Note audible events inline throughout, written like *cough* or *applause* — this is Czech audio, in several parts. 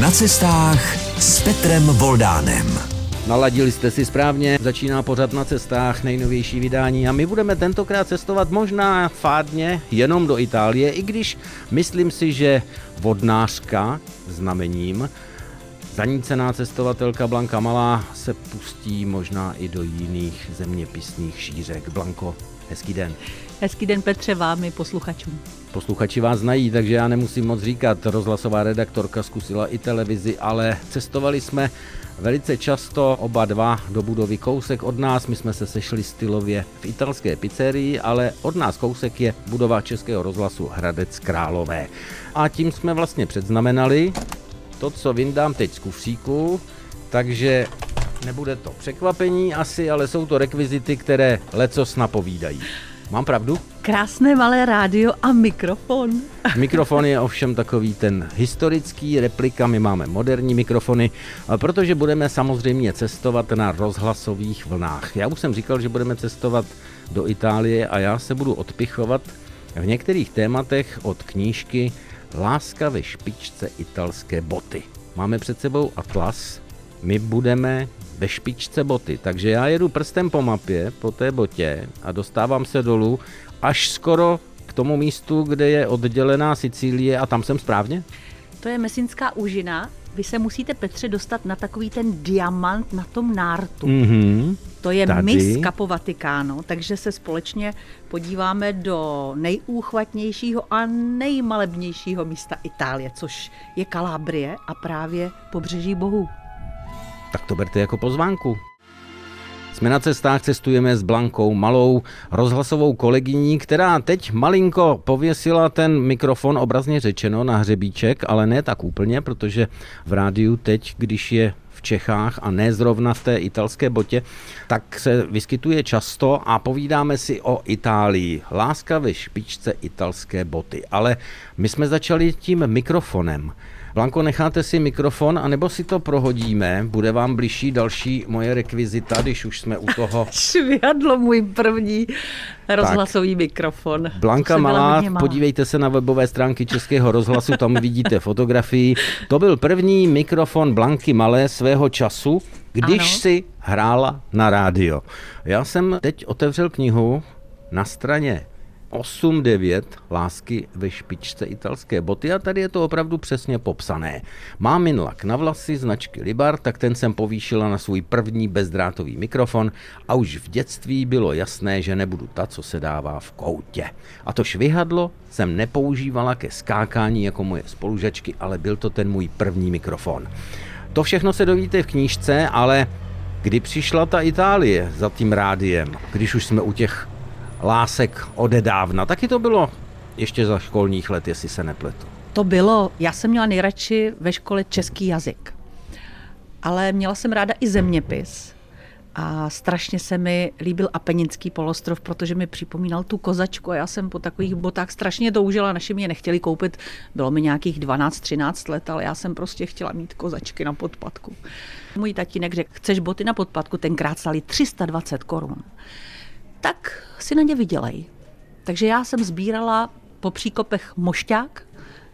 Na cestách s Petrem Voldánem. Naladili jste si správně, začíná pořad na cestách, nejnovější vydání a my budeme tentokrát cestovat možná fádně jenom do Itálie, i když myslím si, že vodnářka znamením Zanícená cestovatelka Blanka Malá se pustí možná i do jiných zeměpisných šířek. Blanko, hezký den. Hezký den Petře vám i posluchačům. Posluchači vás znají, takže já nemusím moc říkat. Rozhlasová redaktorka zkusila i televizi, ale cestovali jsme velice často oba dva do budovy kousek od nás. My jsme se sešli stylově v italské pizzerii, ale od nás kousek je budova Českého rozhlasu Hradec Králové. A tím jsme vlastně předznamenali to, co vyndám teď z kufříku, takže nebude to překvapení asi, ale jsou to rekvizity, které lecos napovídají. Mám pravdu? Krásné malé rádio a mikrofon. *laughs* Mikrofon je ovšem takový ten historický replika, my máme moderní mikrofony, protože budeme samozřejmě cestovat na rozhlasových vlnách. Já už jsem říkal, že budeme cestovat do Itálie a já se budu odpichovat v některých tématech od knížky Láska ve špičce italské boty. Máme před sebou atlas, my budeme ve špičce boty, takže já jedu prstem po mapě, po té botě a dostávám se dolů až skoro k tomu místu, kde je oddělená Sicílie a tam jsem správně? To je Mesinská úžina. Vy se musíte, Petře, dostat na takový ten diamant na tom nártu. Mm-hmm. To je Tady. mis Capo Vaticano, takže se společně podíváme do nejúchvatnějšího a nejmalebnějšího místa Itálie, což je Kalábrie a právě pobřeží bohů. Tak to berte jako pozvánku. Jsme na cestách, cestujeme s Blankou, malou rozhlasovou kolegyní, která teď malinko pověsila ten mikrofon, obrazně řečeno, na hřebíček, ale ne tak úplně, protože v rádiu teď, když je v Čechách a ne zrovna v té italské botě, tak se vyskytuje často a povídáme si o Itálii. Láska ve špičce italské boty. Ale my jsme začali tím mikrofonem. Blanko, necháte si mikrofon, anebo si to prohodíme? Bude vám bližší další moje rekvizita, když už jsme u toho. *laughs* Švihadlo můj první rozhlasový tak. mikrofon. Blanka Malá, malá, podívejte se na webové stránky Českého rozhlasu, tam vidíte fotografii. To byl první mikrofon Blanky Malé svého času, když ano. si hrála na rádio. Já jsem teď otevřel knihu na straně 8-9 lásky ve špičce italské boty a tady je to opravdu přesně popsané. Má minlak na vlasy značky Libar, tak ten jsem povýšila na svůj první bezdrátový mikrofon a už v dětství bylo jasné, že nebudu ta, co se dává v koutě. A to švihadlo jsem nepoužívala ke skákání jako moje spolužačky, ale byl to ten můj první mikrofon. To všechno se dovíte v knížce, ale kdy přišla ta Itálie za tím rádiem, když už jsme u těch lásek odedávna. Taky to bylo ještě za školních let, jestli se nepletu. To bylo, já jsem měla nejradši ve škole český jazyk, ale měla jsem ráda i zeměpis. A strašně se mi líbil Apeninský polostrov, protože mi připomínal tu kozačku a já jsem po takových botách strašně toužila, naši je nechtěli koupit, bylo mi nějakých 12-13 let, ale já jsem prostě chtěla mít kozačky na podpadku. Můj tatínek řekl, chceš boty na podpadku, tenkrát stali 320 korun tak si na ně vydělej. Takže já jsem sbírala po příkopech mošťák.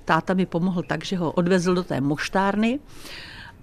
Táta mi pomohl tak, že ho odvezl do té moštárny,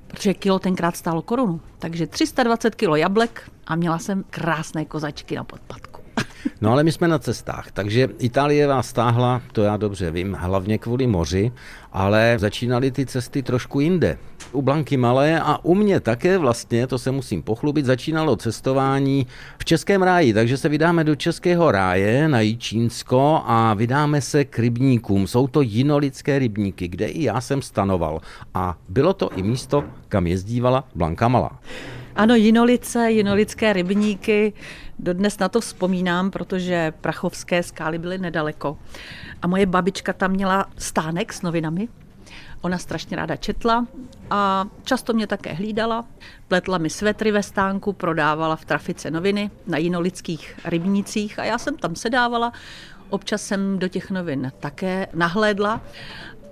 protože kilo tenkrát stálo korunu. Takže 320 kilo jablek a měla jsem krásné kozačky na podpadku. *laughs* No ale my jsme na cestách, takže Itálie vás stáhla, to já dobře vím, hlavně kvůli moři, ale začínaly ty cesty trošku jinde. U Blanky Malé a u mě také vlastně, to se musím pochlubit, začínalo cestování v Českém ráji, takže se vydáme do Českého ráje na Jíčínsko a vydáme se k rybníkům. Jsou to jinolické rybníky, kde i já jsem stanoval a bylo to i místo, kam jezdívala Blanka Malá. Ano, jinolice, jinolické rybníky, dodnes na to vzpomínám, protože prachovské skály byly nedaleko. A moje babička tam měla stánek s novinami, Ona strašně ráda četla a často mě také hlídala. Pletla mi svetry ve stánku, prodávala v trafice noviny na jinolických rybnících a já jsem tam sedávala. Občas jsem do těch novin také nahlédla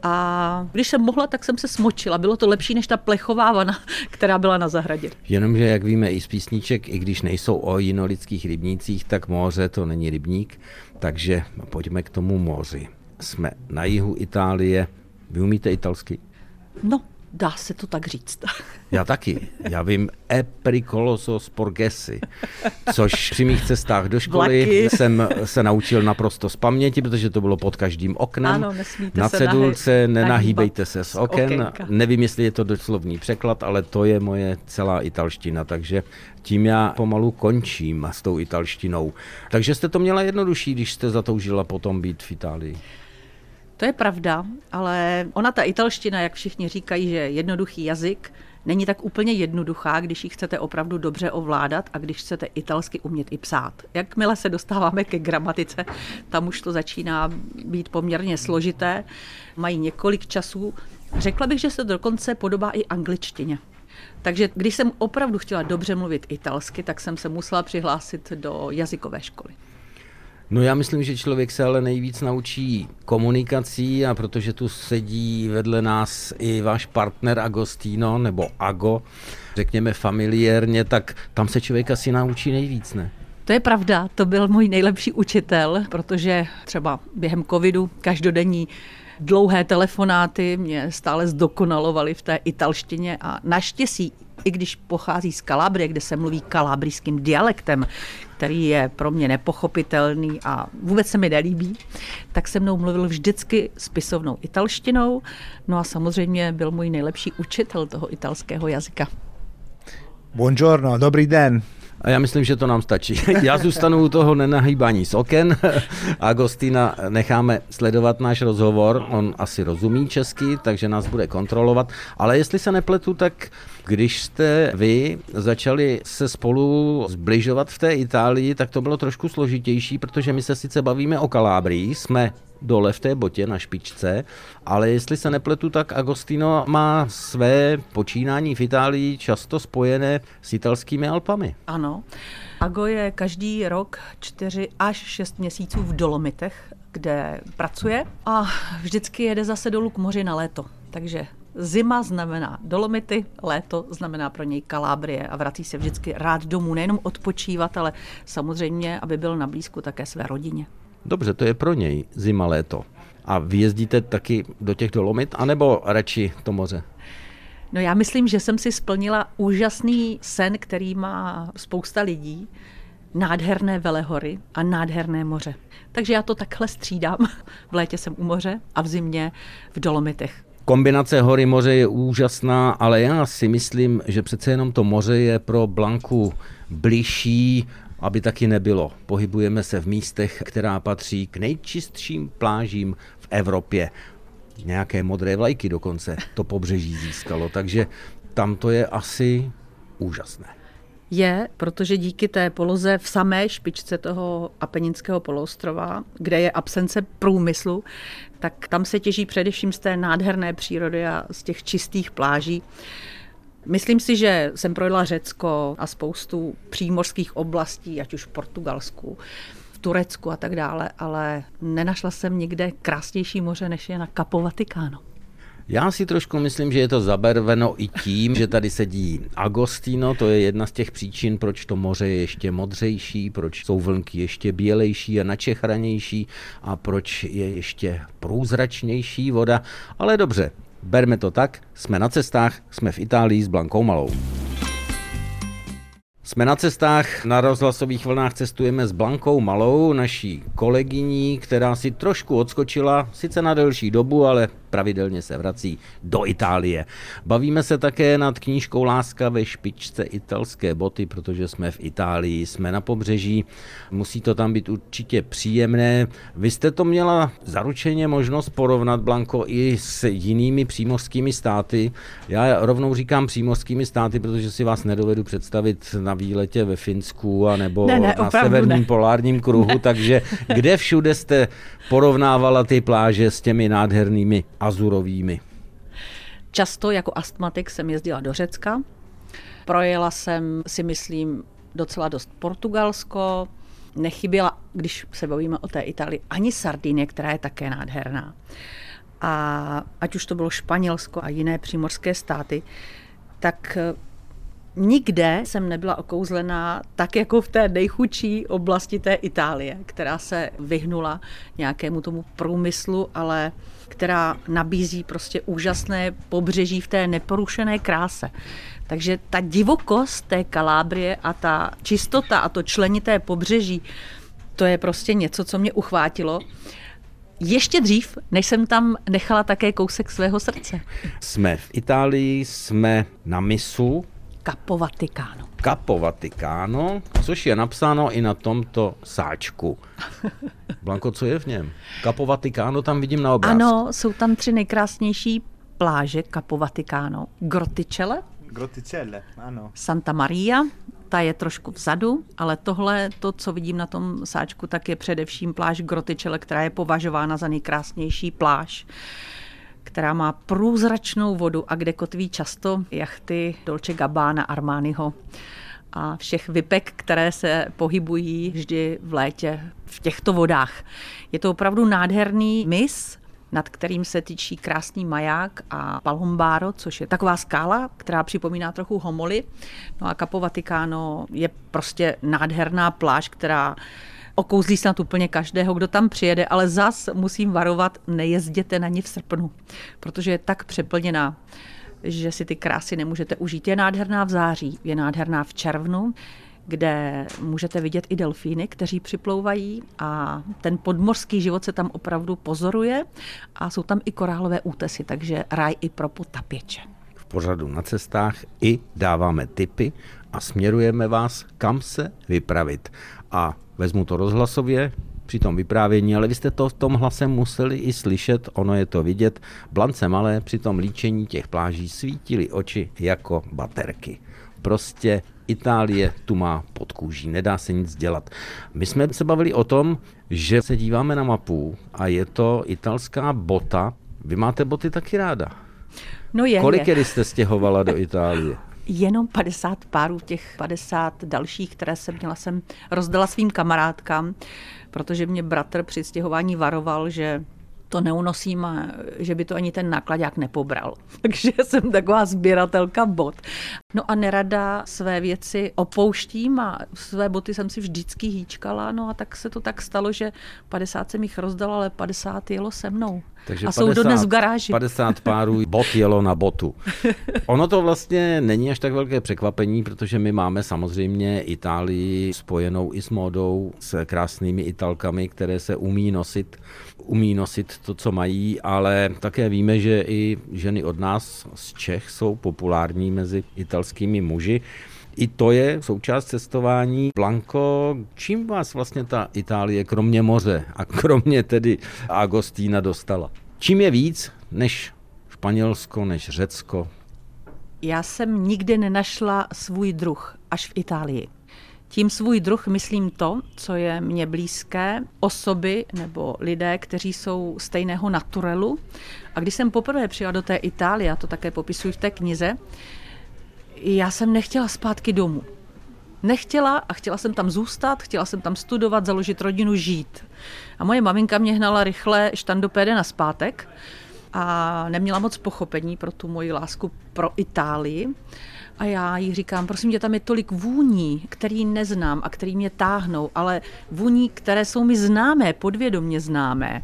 a když jsem mohla, tak jsem se smočila. Bylo to lepší než ta plechová vana, *laughs* která byla na zahradě. Jenomže, jak víme i z písniček, i když nejsou o jinolických rybnících, tak moře to není rybník, takže pojďme k tomu moři. Jsme na jihu Itálie. Vy umíte italsky? No, Dá se to tak říct. *laughs* Já taky. Já vím Epricoloso Sporgesi, což při mých cestách do školy Vlaky. jsem se naučil naprosto z paměti, protože to bylo pod každým oknem. Ano, Na se cedulce nahy- nenahýbejte se z z oken. okénka. Nevím, jestli je to doslovný překlad, ale to je moje celá italština, takže tím já pomalu končím s tou italštinou. Takže jste to měla jednodušší, když jste zatoužila potom být v Itálii. To je pravda, ale ona ta italština, jak všichni říkají, že je jednoduchý jazyk, není tak úplně jednoduchá, když ji chcete opravdu dobře ovládat a když chcete italsky umět i psát. Jakmile se dostáváme ke gramatice, tam už to začíná být poměrně složité. Mají několik časů. Řekla bych, že se dokonce podobá i angličtině. Takže když jsem opravdu chtěla dobře mluvit italsky, tak jsem se musela přihlásit do jazykové školy. No já myslím, že člověk se ale nejvíc naučí komunikací a protože tu sedí vedle nás i váš partner Agostino, nebo Ago, řekněme familiérně, tak tam se člověk asi naučí nejvíc, ne? To je pravda, to byl můj nejlepší učitel, protože třeba během covidu každodenní dlouhé telefonáty mě stále zdokonalovaly v té italštině a naštěstí, i když pochází z Kalabrie, kde se mluví kalabrijským dialektem, který je pro mě nepochopitelný a vůbec se mi nelíbí, tak se mnou mluvil vždycky spisovnou italštinou. No a samozřejmě byl můj nejlepší učitel toho italského jazyka. Buongiorno, dobrý den. A já myslím, že to nám stačí. *laughs* Já zůstanu u toho nenahýbání z oken. *laughs* Agostina necháme sledovat náš rozhovor. On asi rozumí česky, takže nás bude kontrolovat. Ale jestli se nepletu, tak když jste vy začali se spolu zbližovat v té Itálii, tak to bylo trošku složitější, protože my se sice bavíme o Kalábrii, jsme dole v té botě na špičce, ale jestli se nepletu, tak Agostino má své počínání v Itálii často spojené s italskými Alpami. Ano. Ago je každý rok 4 až 6 měsíců v Dolomitech, kde pracuje a vždycky jede zase dolů k moři na léto. Takže zima znamená Dolomity, léto znamená pro něj Kalábrie a vrací se vždycky rád domů, nejenom odpočívat, ale samozřejmě, aby byl na blízku také své rodině. Dobře, to je pro něj zima, léto. A vy jezdíte taky do těch Dolomit, anebo radši to moře? No já myslím, že jsem si splnila úžasný sen, který má spousta lidí. Nádherné velehory a nádherné moře. Takže já to takhle střídám. V létě jsem u moře a v zimě v Dolomitech. Kombinace hory moře je úžasná, ale já si myslím, že přece jenom to moře je pro Blanku bližší, aby taky nebylo. Pohybujeme se v místech, která patří k nejčistším plážím v Evropě. Nějaké modré vlajky dokonce to pobřeží získalo, takže tam to je asi úžasné. Je, protože díky té poloze v samé špičce toho Apeninského poloostrova, kde je absence průmyslu, tak tam se těží především z té nádherné přírody a z těch čistých pláží. Myslím si, že jsem projela Řecko a spoustu přímořských oblastí, ať už v Portugalsku, v Turecku a tak dále, ale nenašla jsem nikde krásnější moře, než je na Capo Vaticano. Já si trošku myslím, že je to zabarveno i tím, že tady sedí Agostino, to je jedna z těch příčin, proč to moře je ještě modřejší, proč jsou vlnky ještě bělejší a načechranější a proč je ještě průzračnější voda. Ale dobře, berme to tak, jsme na cestách, jsme v Itálii s Blankou Malou. Jsme na cestách, na rozhlasových vlnách cestujeme s Blankou Malou, naší kolegyní, která si trošku odskočila, sice na delší dobu, ale pravidelně se vrací do Itálie. Bavíme se také nad knížkou Láska ve špičce italské boty, protože jsme v Itálii, jsme na pobřeží, musí to tam být určitě příjemné. Vy jste to měla zaručeně možnost porovnat, Blanko, i s jinými přímořskými státy. Já rovnou říkám přímořskými státy, protože si vás nedovedu představit na výletě ve Finsku a nebo Ne, ne, na severním ne. polárním kruhu, Ne. *laughs* takže kde všude jste porovnávala ty pláže s těmi nádhernými azurovými? Často jako astmatik jsem jezdila do Řecka. Projela jsem si myslím docela dost Portugalsko. Nechyběla, když se bavíme o té Itálii, ani Sardinie, která je také nádherná. A ať už to bylo Španělsko a jiné přímořské státy, tak eh, Nikde jsem nebyla okouzlená tak jako v té nejchudší oblasti té Itálie, která se vyhnula nějakému tomu průmyslu, ale která nabízí prostě úžasné pobřeží v té neporušené kráse. Takže ta divokost té Kalábrie a ta čistota a to členité pobřeží, to je prostě něco, co mě uchvátilo. Ještě dřív, než jsem tam nechala také kousek svého srdce. Jsme v Itálii, jsme na misu. Capo Vaticano. Capo Vaticano, což je napsáno i na tomto sáčku. Blanko, co je v něm? Capo Vaticano tam vidím na obrázku. Ano, jsou tam tři nejkrásnější pláže Capo Vaticano. Groticele, Groticelle, ano. Santa Maria, ta je trošku vzadu, ale tohle, to, co vidím na tom sáčku, tak je především pláž Grotičele, která je považována za nejkrásnější pláž která má průzračnou vodu a kde kotví často jachty Dolce Gabbana Armaniho a všech vypek, které se pohybují vždy v létě v těchto vodách. Je to opravdu nádherný mis, nad kterým se tyčí krásný maják a Palhombáro, což je taková skála, která připomíná trochu Homoli. No a Capo Vaticano je prostě nádherná pláž, která okouzlí snad úplně každého, kdo tam přijede, ale zas musím varovat, nejezděte na ní v srpnu, protože je tak přeplněná že si ty krásy nemůžete užít. Je nádherná v září, je nádherná v červnu, kde můžete vidět i delfíny, kteří připlouvají a ten podmořský život se tam opravdu pozoruje a jsou tam i korálové útesy, takže ráj i pro potapěče. V pořadu na cestách i dáváme tipy a směrujeme vás, kam se vypravit. A vezmu to rozhlasově, při tom vyprávění, ale vy jste to v tom hlasem museli i slyšet, ono je to vidět. Blance malé při tom líčení těch pláží svítily oči jako baterky. Prostě Itálie tu má pod kůží, nedá se nic dělat. My jsme se bavili o tom, že se díváme na mapu a je to italská bota. Vy máte boty taky ráda. No je, Kolik je. jste stěhovala do Itálie? Jenom 50 párů, těch 50 dalších, které jsem měla, jsem rozdala svým kamarádkám, protože mě bratr při stěhování varoval, že to neunosím a že by to ani ten nákladák nepobral. *laughs* Takže jsem taková sběratelka bot. No a nerada své věci opouštím a své boty jsem si vždycky hýčkala, no a tak se to tak stalo, že 50 jsem jich rozdala, ale 50 jelo se mnou. Takže a 50, jsou dodnes v garáži. 50 párů *laughs* bot jelo na botu. Ono to vlastně není až tak velké překvapení, protože my máme samozřejmě Itálii spojenou i s módou, s krásnými italkami, které se umí nosit, umí nosit to, co mají, ale také víme, že i ženy od nás z Čech jsou populární mezi italskými muži. I to je součást cestování. Blanko, čím vás vlastně ta Itálie, kromě moře a kromě tedy Agostína dostala? Čím je víc než Španělsko, než Řecko? Já jsem nikdy nenašla svůj druh až v Itálii. Tím svůj druh myslím to, co je mně blízké, osoby nebo lidé, kteří jsou stejného naturelu. A když jsem poprvé přijela do té Itálie, a to také popisuji v té knize, já jsem nechtěla zpátky domů. Nechtěla a chtěla jsem tam zůstat, chtěla jsem tam studovat, založit rodinu, žít. A moje maminka mě hnala rychle štandopéde na zpátek a neměla moc pochopení pro tu moji lásku pro Itálii. A já jí říkám, prosím tě, tam je tolik vůní, který neznám a který mě táhnou, ale vůní, které jsou mi známé, podvědomně známé.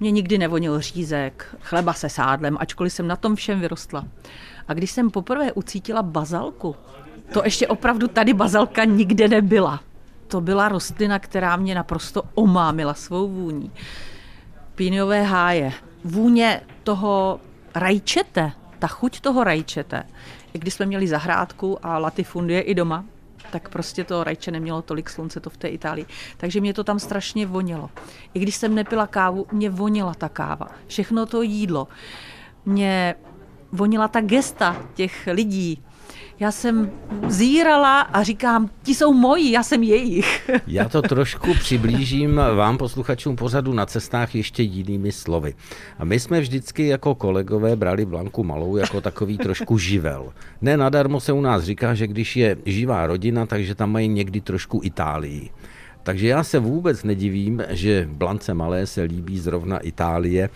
Mě nikdy nevonil řízek, chleba se sádlem, ačkoliv jsem na tom všem vyrostla. A když jsem poprvé ucítila bazalku, to ještě opravdu tady bazalka nikde nebyla. To byla rostlina, která mě naprosto omámila svou vůní. Píniové háje. Vůně toho rajčete, ta chuť toho rajčete. I když jsme měli zahrádku a latifundie i doma, tak prostě to rajče nemělo tolik slunce to v té Itálii. Takže mě to tam strašně vonilo. I když jsem nepila kávu, mě vonila ta káva. Všechno to jídlo. Mě vonila ta gesta těch lidí. Já jsem zírala a říkám, ti jsou moji, já jsem jejich. *laughs* Já to trošku přiblížím vám, posluchačům pořadu na cestách ještě jinými slovy. A my jsme vždycky jako kolegové brali Blanku Malou jako takový trošku živel. Ne nadarmo se u nás říká, že když je živá rodina, takže tam mají někdy trošku Itálii. Takže já se vůbec nedivím, že Blance Malé se líbí zrovna Itálie,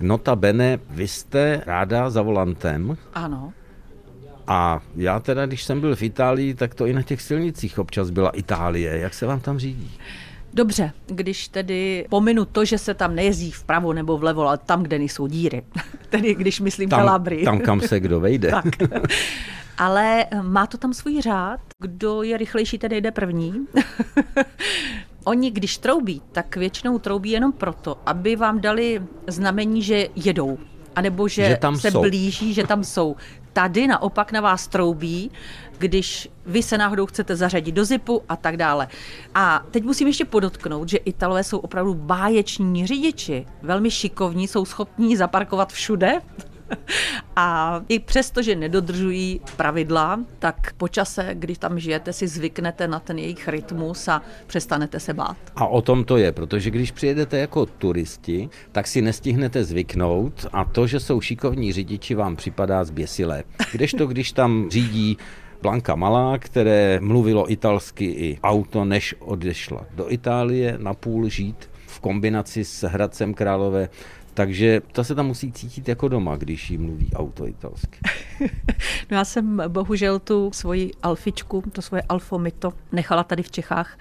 Nota bene, vy jste ráda za volantem. Ano. A já teda, když jsem byl v Itálii, tak to i na těch silnicích občas byla Itálie. Jak se vám tam řídí? Dobře, když tedy pominu to, že se tam nejezdí vpravo nebo vlevo, ale tam, kde nejsou díry. *laughs* tedy když myslím tam, Kalabrii. Tam, kam se kdo vejde. *laughs* tak. Ale má to tam svůj řád. Kdo je rychlejší, tedy jde první. *laughs* Oni, když troubí, tak většinou troubí jenom proto, aby vám dali znamení, že jedou. A nebo že, že tam se jsou. blíží, že tam jsou. Tady naopak na vás troubí, když vy se náhodou chcete zařadit do zipu a tak dále. A teď musím ještě podotknout, že Italové jsou opravdu báječní řidiči, velmi šikovní, jsou schopní zaparkovat všude, *laughs* a i přesto, že nedodržují pravidla, tak po čase, když tam žijete, si zvyknete na ten jejich rytmus a přestanete se bát. A o tom to je, protože když přijedete jako turisti, tak si nestihnete zvyknout a to, že jsou šikovní řidiči, vám připadá zběsilé. Kdežto, když tam řídí Blanka Malá, které mluvilo italsky i auto, než odešla do Itálie na půl žít v kombinaci s Hradcem Králové, takže to se tam musí cítit jako doma, když jí mluví auto italsky. *laughs* no já jsem bohužel tu svoji alfičku, to svoje alfomito nechala tady v Čechách,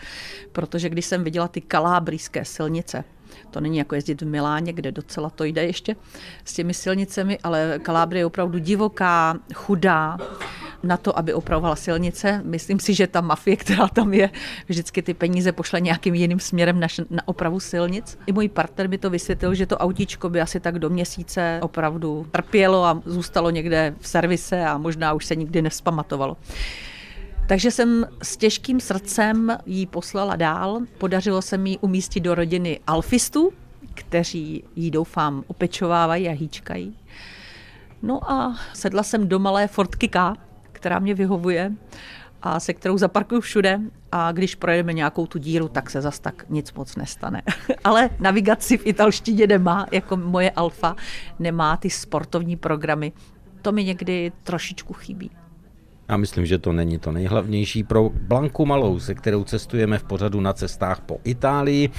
protože když jsem viděla ty kalábrijské silnice, to není jako jezdit v Miláně, kde docela to jde ještě s těmi silnicemi, ale Kalábrie je opravdu divoká, chudá na to, aby opravovala silnice. Myslím si, že ta mafie, která tam je, vždycky ty peníze pošle nějakým jiným směrem než na opravu silnic. I můj partner by to vysvětlil, že to autíčko by asi tak do měsíce opravdu trpělo a zůstalo někde v servise a možná už se nikdy nespamatovalo. Takže jsem s těžkým srdcem jí poslala dál. Podařilo se mi umístit do rodiny alfistů, kteří jí doufám opečovávají a hýčkají. No a sedla jsem do malé Fortky K, která mě vyhovuje a se kterou zaparkuju všude a když projedeme nějakou tu díru, tak se zas tak nic moc nestane. *laughs* Ale navigaci v italštině nemá, jako moje alfa, nemá ty sportovní programy. To mi někdy trošičku chybí. Já myslím, že to není to nejhlavnější pro Blanku Malou, se kterou cestujeme v pořadu na cestách po Itálii.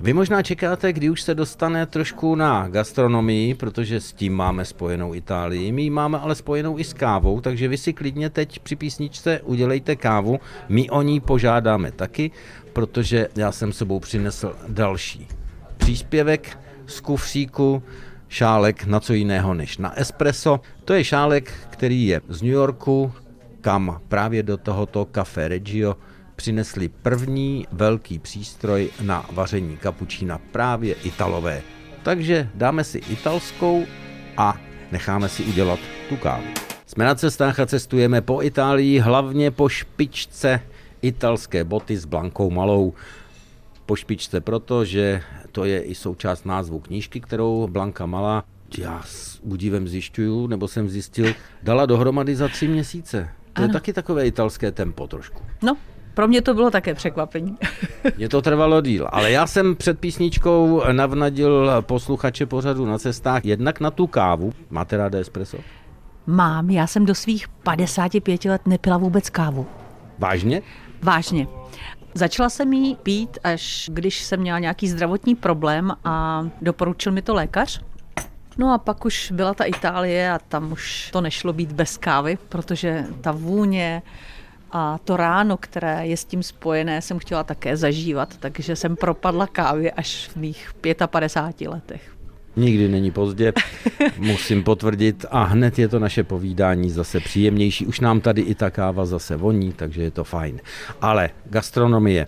Vy možná čekáte, kdy už se dostane trošku na gastronomii, protože s tím máme spojenou Itálii. My máme ale spojenou i s kávou, takže vy si klidně teď při písničce udělejte kávu. My o ní požádáme taky, protože já jsem sebou přinesl další příspěvek z kufříku šálek na co jiného než na espresso. To je šálek, který je z New Yorku, kam právě do tohoto Café Reggio přinesli první velký přístroj na vaření kapučína právě Italové. Takže dáme si italskou a necháme si udělat tu kávu. Jsme na cestách a cestujeme po Itálii, hlavně po špičce italské boty s Blankou Malou. Po špičce proto, že to je i součást názvu knížky, kterou Blanka Malá já s údivem zjišťuju, nebo jsem zjistil, dala dohromady za tři měsíce. To ano. je taky takové italské tempo trošku. No, pro mě to bylo také překvapení. *laughs* Mně to trvalo díl, ale já jsem před písničkou navnadil posluchače pořadu na cestách jednak na tu kávu. Máte ráda espresso? Mám, já jsem do svých 55 let nepila vůbec kávu. Vážně? Vážně. Začala jsem jí pít, až když jsem měla nějaký zdravotní problém a doporučil mi to lékař. No a pak už byla ta Itálie a tam už to nešlo být bez kávy, protože ta vůně a to ráno, které je s tím spojené, jsem chtěla také zažívat, takže jsem propadla kávě až v mých 55 letech. Nikdy není pozdě, musím potvrdit a hned je to naše povídání zase příjemnější. Už nám tady i ta káva zase voní, takže je to fajn. Ale gastronomie.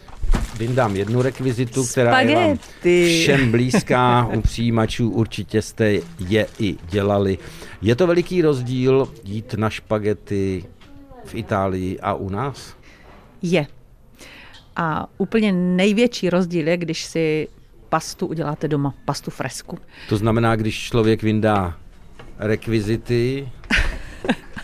Vyndám jednu rekvizitu, která Spaghetti. je vám všem blízká. *laughs* U přijímačů určitě jste je i dělali. Je to veliký rozdíl jít na špagety v Itálii a u nás? Je. A úplně největší rozdíl je, když si pastu uděláte doma, pastu fresku. To znamená, když člověk vyndá rekvizity,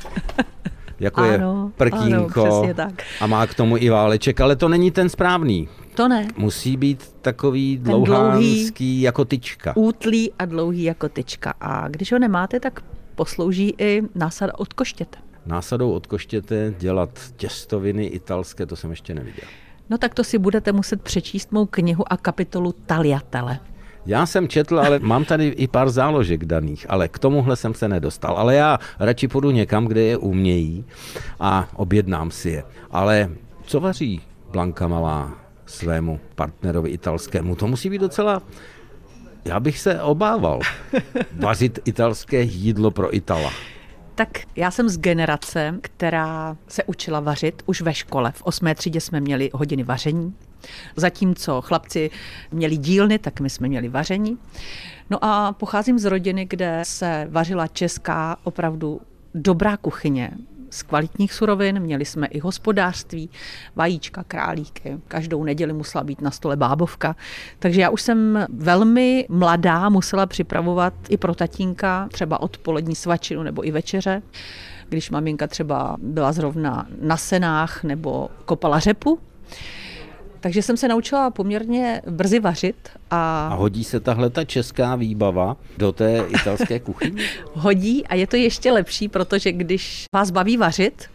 *laughs* jako ano, je prkínko ano, tak. a má k tomu i váleček, ale to není ten správný. To ne. Musí být takový ten dlouhánský dlouhý, jako tyčka. Útlý a dlouhý jako tyčka. A když ho nemáte, tak poslouží i násada od koštěte. Násadou od koštěte dělat těstoviny italské, to jsem ještě neviděl. No tak to si budete muset přečíst mou knihu a kapitolu Taliatele. Já jsem četl, ale mám tady i pár záložek daných, ale k tomuhle jsem se nedostal. Ale já radši půjdu někam, kde je umějí a objednám si je. Ale co vaří Blanka Malá svému partnerovi italskému? To musí být docela já bych se obával vařit italské jídlo pro Itala. Tak já jsem z generace, která se učila vařit už ve škole. V osmé třídě jsme měli hodiny vaření. Zatímco chlapci měli dílny, tak my jsme měli vaření. No a pocházím z rodiny, kde se vařila česká opravdu dobrá kuchyně z kvalitních surovin, měli jsme i hospodářství, vajíčka, králíky. Každou neděli musela být na stole bábovka. Takže já už jsem velmi mladá musela připravovat i pro tatínka třeba odpolední svačinu nebo i večeře když maminka třeba byla zrovna na senách nebo kopala řepu, takže jsem se naučila poměrně brzy vařit. A, a hodí se tahle ta česká výbava do té italské kuchyně? *laughs* hodí a je to ještě lepší, protože když vás baví vařit,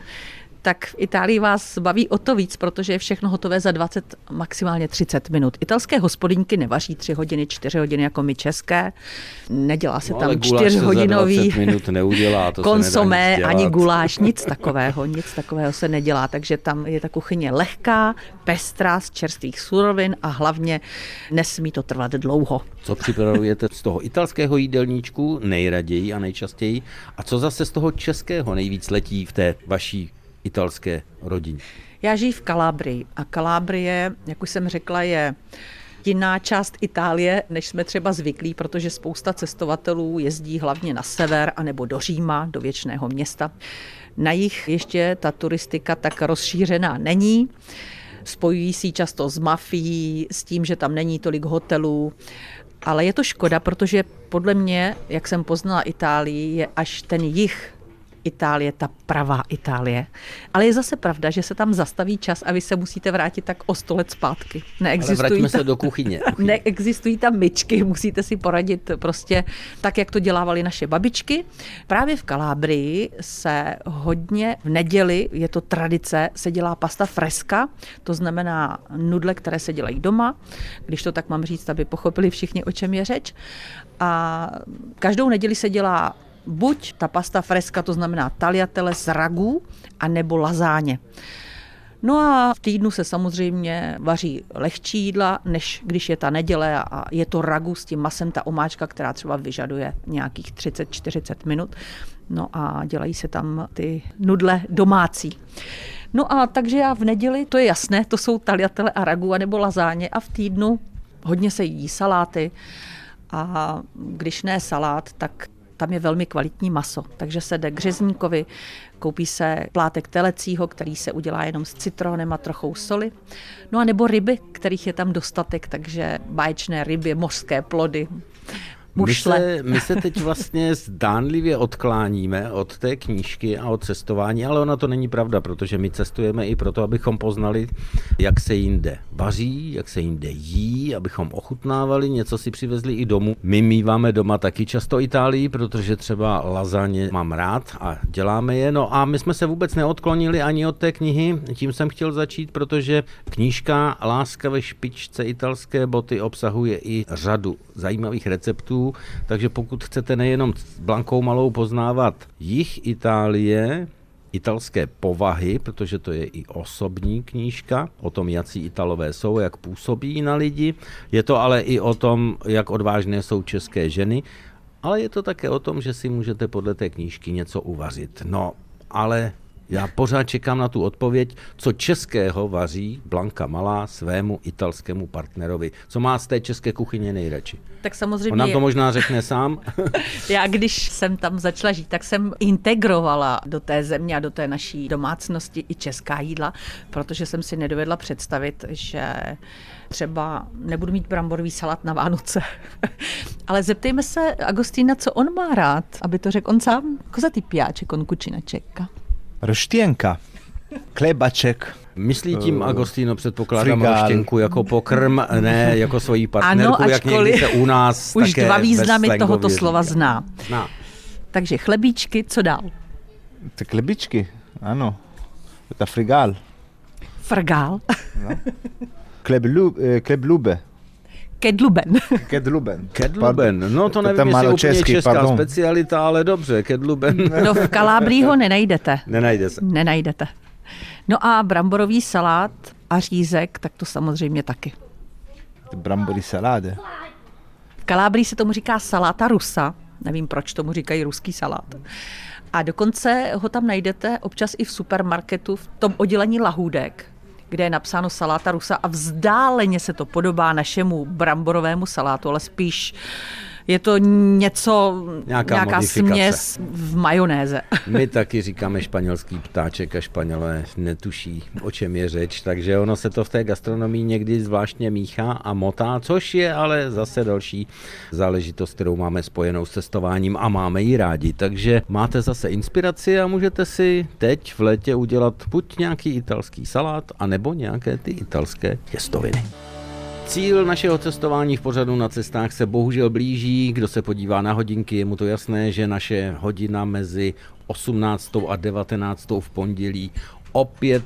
tak v Itálii vás baví o to víc, protože je všechno hotové za 20, maximálně 30 minut. Italské hospodinky nevaří 3 hodiny, 4 hodiny jako my české. Nedělá se no, tam 4 hodinový minut neudělá, to konsomé, ani guláš, nic takového, nic takového se nedělá. Takže tam je ta kuchyně lehká, pestrá z čerstvých surovin a hlavně nesmí to trvat dlouho. Co připravujete z toho italského jídelníčku nejraději a nejčastěji a co zase z toho českého nejvíc letí v té vaší italské rodině? Já žiju v Kalábrii a Kalábrie, jak už jsem řekla, je jiná část Itálie, než jsme třeba zvyklí, protože spousta cestovatelů jezdí hlavně na sever anebo do Říma, do věčného města. Na jich ještě ta turistika tak rozšířená není. Spojují si často s mafií, s tím, že tam není tolik hotelů. Ale je to škoda, protože podle mě, jak jsem poznala Itálii, je až ten jich Itálie, ta pravá Itálie. Ale je zase pravda, že se tam zastaví čas a vy se musíte vrátit tak o sto let zpátky. Neexistují Ale tam, se do *laughs* kuchyně. Neexistují tam myčky, musíte si poradit prostě tak, jak to dělávali naše babičky. Právě v Kalábrii se hodně v neděli, je to tradice, se dělá pasta freska, to znamená nudle, které se dělají doma, když to tak mám říct, aby pochopili všichni, o čem je řeč. A každou neděli se dělá buď ta pasta freska, to znamená taliatele z ragu, anebo lazáně. No a v týdnu se samozřejmě vaří lehčí jídla, než když je ta neděle a je to ragu s tím masem, ta omáčka, která třeba vyžaduje nějakých 30-40 minut. No a dělají se tam ty nudle domácí. No a takže já v neděli, to je jasné, to jsou taliatele a ragu, nebo lazáně a v týdnu hodně se jí saláty a když ne salát, tak tam je velmi kvalitní maso, takže se jde k řezníkovi, koupí se plátek telecího, který se udělá jenom s citronem a trochou soli. No a nebo ryby, kterých je tam dostatek, takže báječné ryby, mořské plody, my se, my se teď vlastně zdánlivě odkláníme od té knížky a od cestování, ale ona to není pravda, protože my cestujeme i proto, abychom poznali, jak se jinde vaří, jak se jinde jí, abychom ochutnávali, něco si přivezli i domů. My míváme doma taky často Itálii, protože třeba lazaně mám rád a děláme je. No a my jsme se vůbec neodklonili ani od té knihy, tím jsem chtěl začít, protože knížka Láska ve špičce italské boty obsahuje i řadu zajímavých receptů, takže pokud chcete nejenom Blankou Malou poznávat jich Itálie, italské povahy, protože to je i osobní knížka o tom, jaký Italové jsou, jak působí na lidi. Je to ale i o tom, jak odvážné jsou české ženy, ale je to také o tom, že si můžete podle té knížky něco uvařit. No, ale já pořád čekám na tu odpověď, co českého vaří Blanka Malá svému italskému partnerovi. Co má z té české kuchyně nejradši? Tak samozřejmě... On nám to možná řekne sám. *laughs* Já když jsem tam začala žít, tak jsem integrovala do té země a do té naší domácnosti i česká jídla, protože jsem si nedovedla představit, že třeba nebudu mít bramborový salát na Vánoce. *laughs* Ale zeptejme se Agostína, co on má rád, aby to řekl on sám. Cosa ti piace con cucina? Roštěnka, klebaček, Myslí tím uh, Agostino, předpokládám, roštěnku jako pokrm, ne jako svojí partnerku, ano, jak někdy se u nás Už také dva významy tohoto slova zná. zná. Takže chlebíčky, co dál? Ty chlebíčky, ano. Ta frigál. Frgál? No. Kleblube. Kedluben. Kedluben. Kedluben, no to nevím, jestli je úplně český, česká pardon. specialita, ale dobře, kedluben. *laughs* No v Kalábrii ho nenajdete. Nenajde se. Nenajdete. No a bramborový salát a řízek, tak to samozřejmě taky. Brambory saláde. V Kalábrii se tomu říká saláta rusa. Nevím, proč tomu říkají ruský salát. A dokonce ho tam najdete občas i v supermarketu v tom oddělení lahůdek, kde je napsáno saláta rusa a vzdáleně se to podobá našemu bramborovému salátu, ale spíš je to něco, Nějaká, nějaká směs v majonéze. *laughs* My taky říkáme španělský ptáček a španělé netuší, o čem je řeč, takže ono se to v té gastronomii někdy zvláštně míchá a motá, což je ale zase další záležitost, kterou máme spojenou s cestováním a máme ji rádi. Takže máte zase inspiraci a můžete si teď v létě udělat buď nějaký italský salát, anebo nějaké ty italské těstoviny. Cíl našeho cestování v pořadu na cestách se bohužel blíží. Kdo se podívá na hodinky, je mu to jasné, že naše hodina mezi 18. a 19. v pondělí opět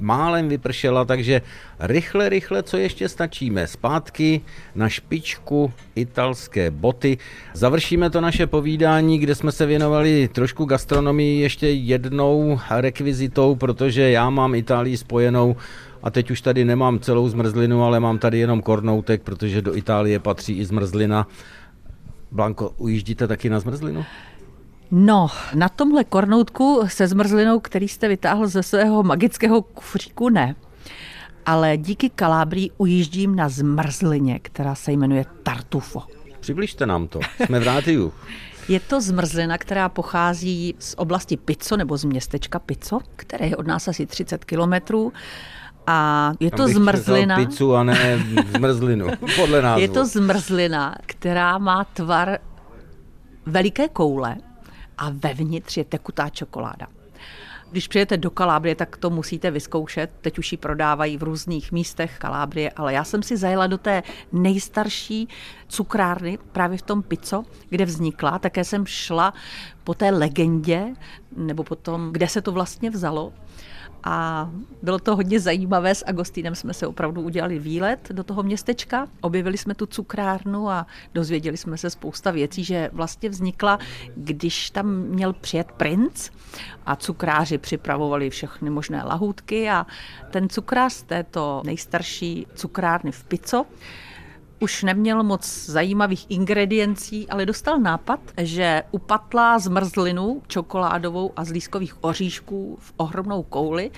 málem vypršela, takže rychle, rychle, co ještě stačíme. Zpátky na špičku italské boty. Završíme to naše povídání, kde jsme se věnovali trošku gastronomii ještě jednou rekvizitou, protože já mám Itálii spojenou a teď už tady nemám celou zmrzlinu, ale mám tady jenom kornoutek, protože do Itálie patří i zmrzlina. Blanko, ujíždíte taky na zmrzlinu? No, na tomhle kornoutku se zmrzlinou, který jste vytáhl ze svého magického kufříku, ne. Ale díky Kalábrii ujíždím na zmrzlině, která se jmenuje Tartufo. Přibližte nám to, jsme v rádiu. *laughs* Je to zmrzlina, která pochází z oblasti Pico nebo z městečka Pico, které je od nás asi 30 kilometrů a je to zmrzlina. pizzu a ne zmrzlinu, podle *laughs* názvu. Je to zmrzlina, která má tvar veliké koule a vevnitř je tekutá čokoláda. Když přijete do Kalábrie, tak to musíte vyzkoušet. Teď už ji prodávají v různých místech Kalábrie, ale já jsem si zajela do té nejstarší cukrárny právě v tom Pico, kde vznikla. Také jsem šla po té legendě, nebo po tom, kde se to vlastně vzalo a bylo to hodně zajímavé. S Agostínem jsme se opravdu udělali výlet do toho městečka. Objevili jsme tu cukrárnu a dozvěděli jsme se spousta věcí, že vlastně vznikla, když tam měl přijet princ a cukráři připravovali všechny možné lahůdky a ten cukrář z této nejstarší cukrárny v Pico už neměl moc zajímavých ingrediencí, ale dostal nápad, že upatlá zmrzlinu čokoládovou a z lískových oříšků v ohromnou kouli,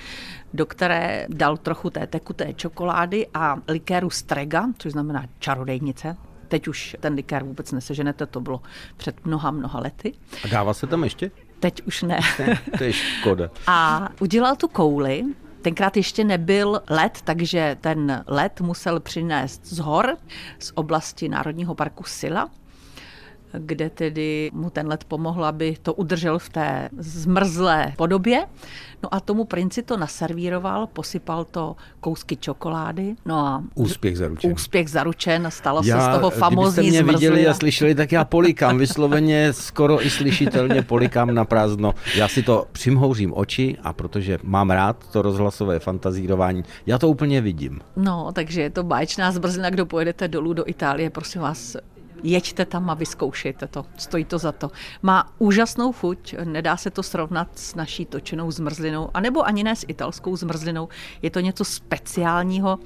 do které dal trochu té tekuté čokolády a likéru strega, což znamená čarodejnice, Teď už ten likér vůbec neseženete, to bylo před mnoha, mnoha lety. A dává se tam ještě? Teď už ne. ne to je škoda. A udělal tu kouli, Tenkrát ještě nebyl let, takže ten let musel přinést z hor, z oblasti Národního parku Sila kde tedy mu ten let pomohl, aby to udržel v té zmrzlé podobě. No a tomu princi to naservíroval, posypal to kousky čokolády. No a úspěch zaručen. Úspěch zaručen, stalo já, se z toho famózní mě viděli a slyšeli, tak já polikám, vysloveně skoro i slyšitelně polikám na prázdno. Já si to přimhouřím oči a protože mám rád to rozhlasové fantazírování, já to úplně vidím. No, takže je to báječná zbrzina, kdo pojedete dolů do Itálie, prosím vás, jeďte tam a vyzkoušejte to. Stojí to za to. Má úžasnou chuť, nedá se to srovnat s naší točenou zmrzlinou, anebo ani ne s italskou zmrzlinou. Je to něco speciálního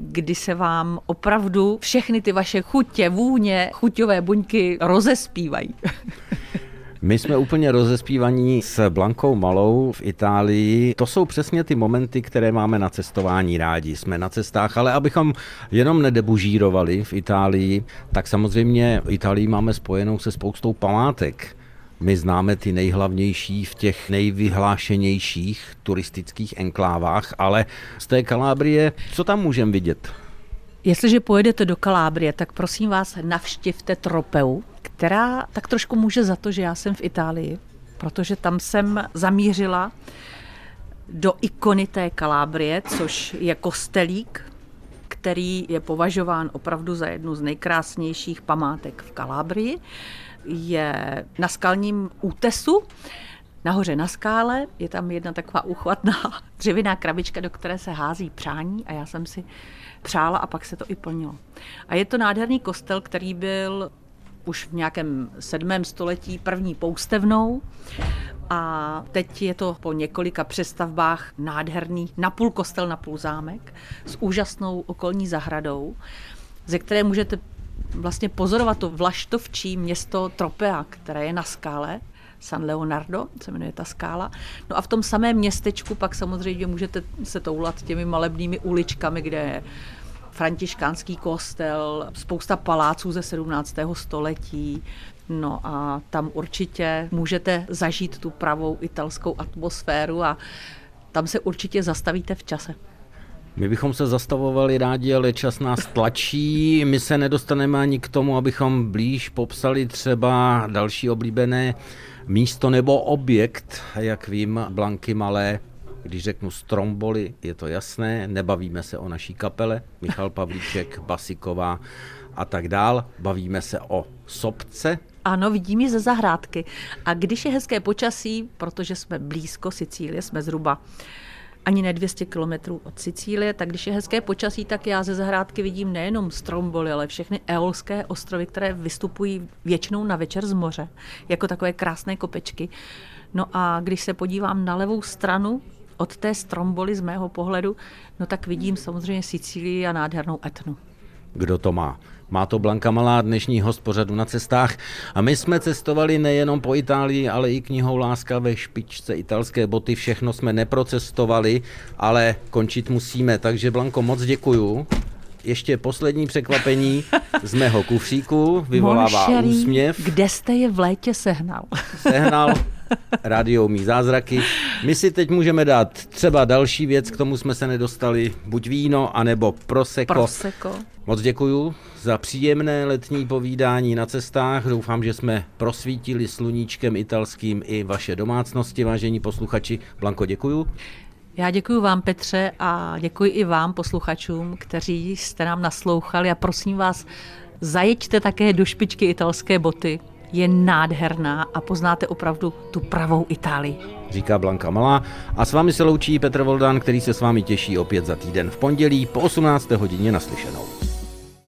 kdy se vám opravdu všechny ty vaše chutě, vůně, chuťové buňky rozespívají. *laughs* My jsme úplně rozespívaní s Blankou Malou v Itálii. To jsou přesně ty momenty, které máme na cestování rádi. Jsme na cestách, ale abychom jenom nedebužírovali v Itálii, tak samozřejmě Itálii máme spojenou se spoustou památek. My známe ty nejhlavnější v těch nejvyhlášenějších turistických enklávách, ale z té Kalábrie, co tam můžeme vidět? Jestliže pojedete do Kalábrie, tak prosím vás navštivte Tropeu, která tak trošku může za to, že já jsem v Itálii, protože tam jsem zamířila do ikony té Kalábrie, což je kostelík, který je považován opravdu za jednu z nejkrásnějších památek v Kalábrii. Je na skalním útesu Nahoře na skále je tam jedna taková uchvatná *laughs* dřevěná krabička, do které se hází přání a já jsem si přála a pak se to i plnilo. A je to nádherný kostel, který byl už v nějakém sedmém století první poustevnou a teď je to po několika přestavbách nádherný napůl kostel, napůl zámek s úžasnou okolní zahradou, ze které můžete vlastně pozorovat to vlaštovčí město Tropea, které je na skále. San Leonardo, se jmenuje ta skála. No a v tom samém městečku pak samozřejmě můžete se toulat těmi malebnými uličkami, kde je františkánský kostel, spousta paláců ze 17. století, No a tam určitě můžete zažít tu pravou italskou atmosféru a tam se určitě zastavíte v čase. My bychom se zastavovali rádi, ale čas nás tlačí. My se nedostaneme ani k tomu, abychom blíž popsali třeba další oblíbené místo nebo objekt, jak vím, Blanky Malé. Když řeknu Stromboli, je to jasné, nebavíme se o naší kapele, Michal Pavlíček, Basiková a tak dál. Bavíme se o Sobce, ano, vidím ji ze zahrádky. A když je hezké počasí, protože jsme blízko Sicílie, jsme zhruba ani ne 200 kilometrů od Sicílie, tak když je hezké počasí, tak já ze zahrádky vidím nejenom Stromboli, ale všechny eolské ostrovy, které vystupují většinou na večer z moře, jako takové krásné kopečky. No a když se podívám na levou stranu od té Stromboli z mého pohledu, no tak vidím samozřejmě Sicílii a nádhernou Etnu. Kdo to má? Má to Blanka Malá, dnešní host pořadu na cestách. A my jsme cestovali nejenom po Itálii, ale i knihou Láska ve špičce italské boty. Všechno jsme neprocestovali, ale končit musíme. Takže Blanko, moc děkuju. Ještě poslední překvapení z mého kufříku *laughs* vyvolává Monšerí, úsměv. Kde jste je v létě sehnal? *laughs* Sehnal rádio mý zázraky. My si teď můžeme dát třeba další věc, k tomu jsme se nedostali, buď víno, anebo proseko. Proseko. Moc děkuju za příjemné letní povídání na cestách. Doufám, že jsme prosvítili sluníčkem italským i vaše domácnosti, vážení posluchači. Blanko, děkuju. Já děkuji vám, Petře, a děkuji i vám, posluchačům, kteří jste nám naslouchali a prosím vás, zajeďte také do špičky italské boty. Je nádherná a poznáte opravdu tu pravou Itálii. Říká Blanka Malá a s vámi se loučí Petr Voldán, který se s vámi těší opět za týden v pondělí po 18. hodině naslyšenou.